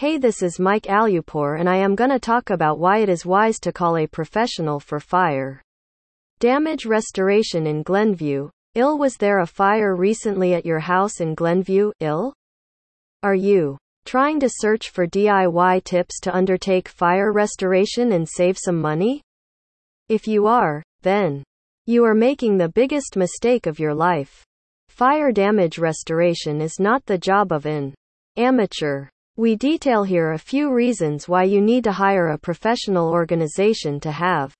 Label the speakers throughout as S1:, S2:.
S1: Hey, this is Mike Alupor, and I am gonna talk about why it is wise to call a professional for fire damage restoration in Glenview. Ill, was there a fire recently at your house in Glenview? Ill? Are you trying to search for DIY tips to undertake fire restoration and save some money? If you are, then you are making the biggest mistake of your life. Fire damage restoration is not the job of an amateur. We detail here a few reasons why you need to hire a professional organization to have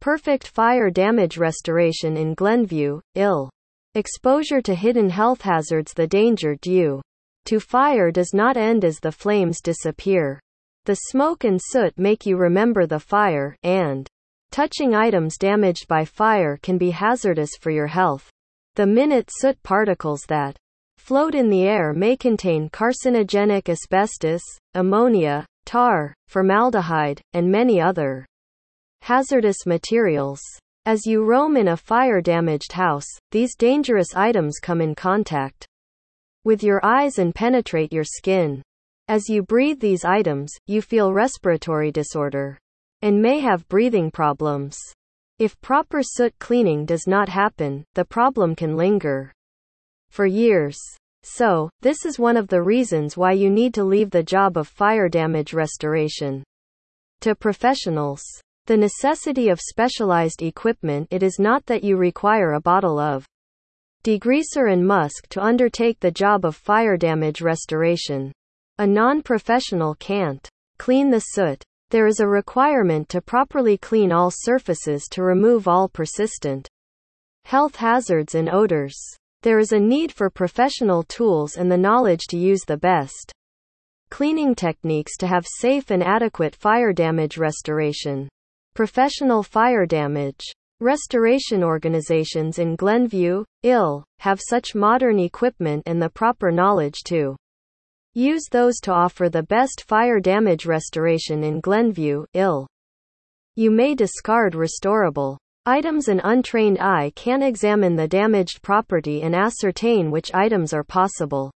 S1: perfect fire damage restoration in Glenview, ill. Exposure to hidden health hazards The danger due to fire does not end as the flames disappear. The smoke and soot make you remember the fire, and touching items damaged by fire can be hazardous for your health. The minute soot particles that float in the air may contain carcinogenic asbestos, ammonia, tar, formaldehyde, and many other hazardous materials. As you roam in a fire damaged house, these dangerous items come in contact with your eyes and penetrate your skin. As you breathe these items, you feel respiratory disorder and may have breathing problems. If proper soot cleaning does not happen, the problem can linger for years. So, this is one of the reasons why you need to leave the job of fire damage restoration to professionals. The necessity of specialized equipment It is not that you require a bottle of degreaser and musk to undertake the job of fire damage restoration. A non professional can't clean the soot, there is a requirement to properly clean all surfaces to remove all persistent health hazards and odors. There is a need for professional tools and the knowledge to use the best cleaning techniques to have safe and adequate fire damage restoration. Professional fire damage restoration organizations in Glenview, IL, have such modern equipment and the proper knowledge to Use those to offer the best fire damage restoration in Glenview, ill. You may discard restorable items an untrained eye can examine the damaged property and ascertain which items are possible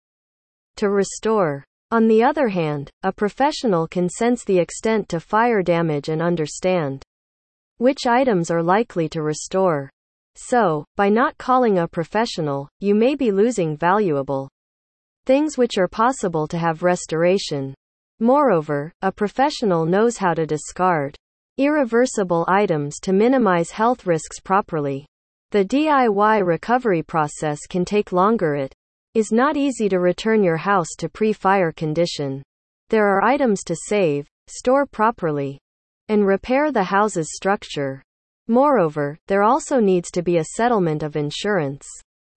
S1: to restore. On the other hand, a professional can sense the extent to fire damage and understand which items are likely to restore. So, by not calling a professional, you may be losing valuable things which are possible to have restoration. Moreover, a professional knows how to discard irreversible items to minimize health risks properly. The DIY recovery process can take longer. It is not easy to return your house to pre fire condition. There are items to save, store properly, and repair the house's structure. Moreover, there also needs to be a settlement of insurance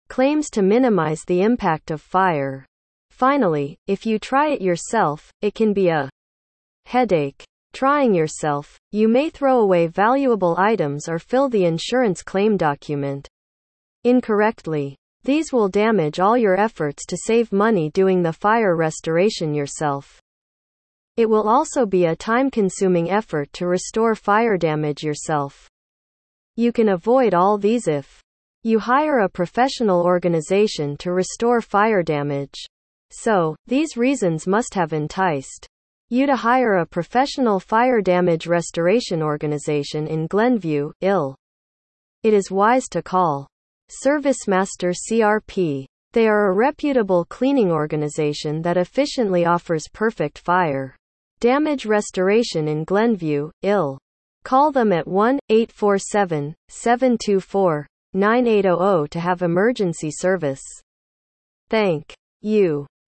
S1: claims to minimize the impact of fire. Finally, if you try it yourself, it can be a headache. Trying yourself, you may throw away valuable items or fill the insurance claim document incorrectly. These will damage all your efforts to save money doing the fire restoration yourself. It will also be a time consuming effort to restore fire damage yourself. You can avoid all these if you hire a professional organization to restore fire damage. So, these reasons must have enticed you to hire a professional fire damage restoration organization in Glenview, ill. It is wise to call ServiceMaster CRP. They are a reputable cleaning organization that efficiently offers perfect fire damage restoration in Glenview, ill. Call them at 1 847 724 9800 to have emergency service. Thank you.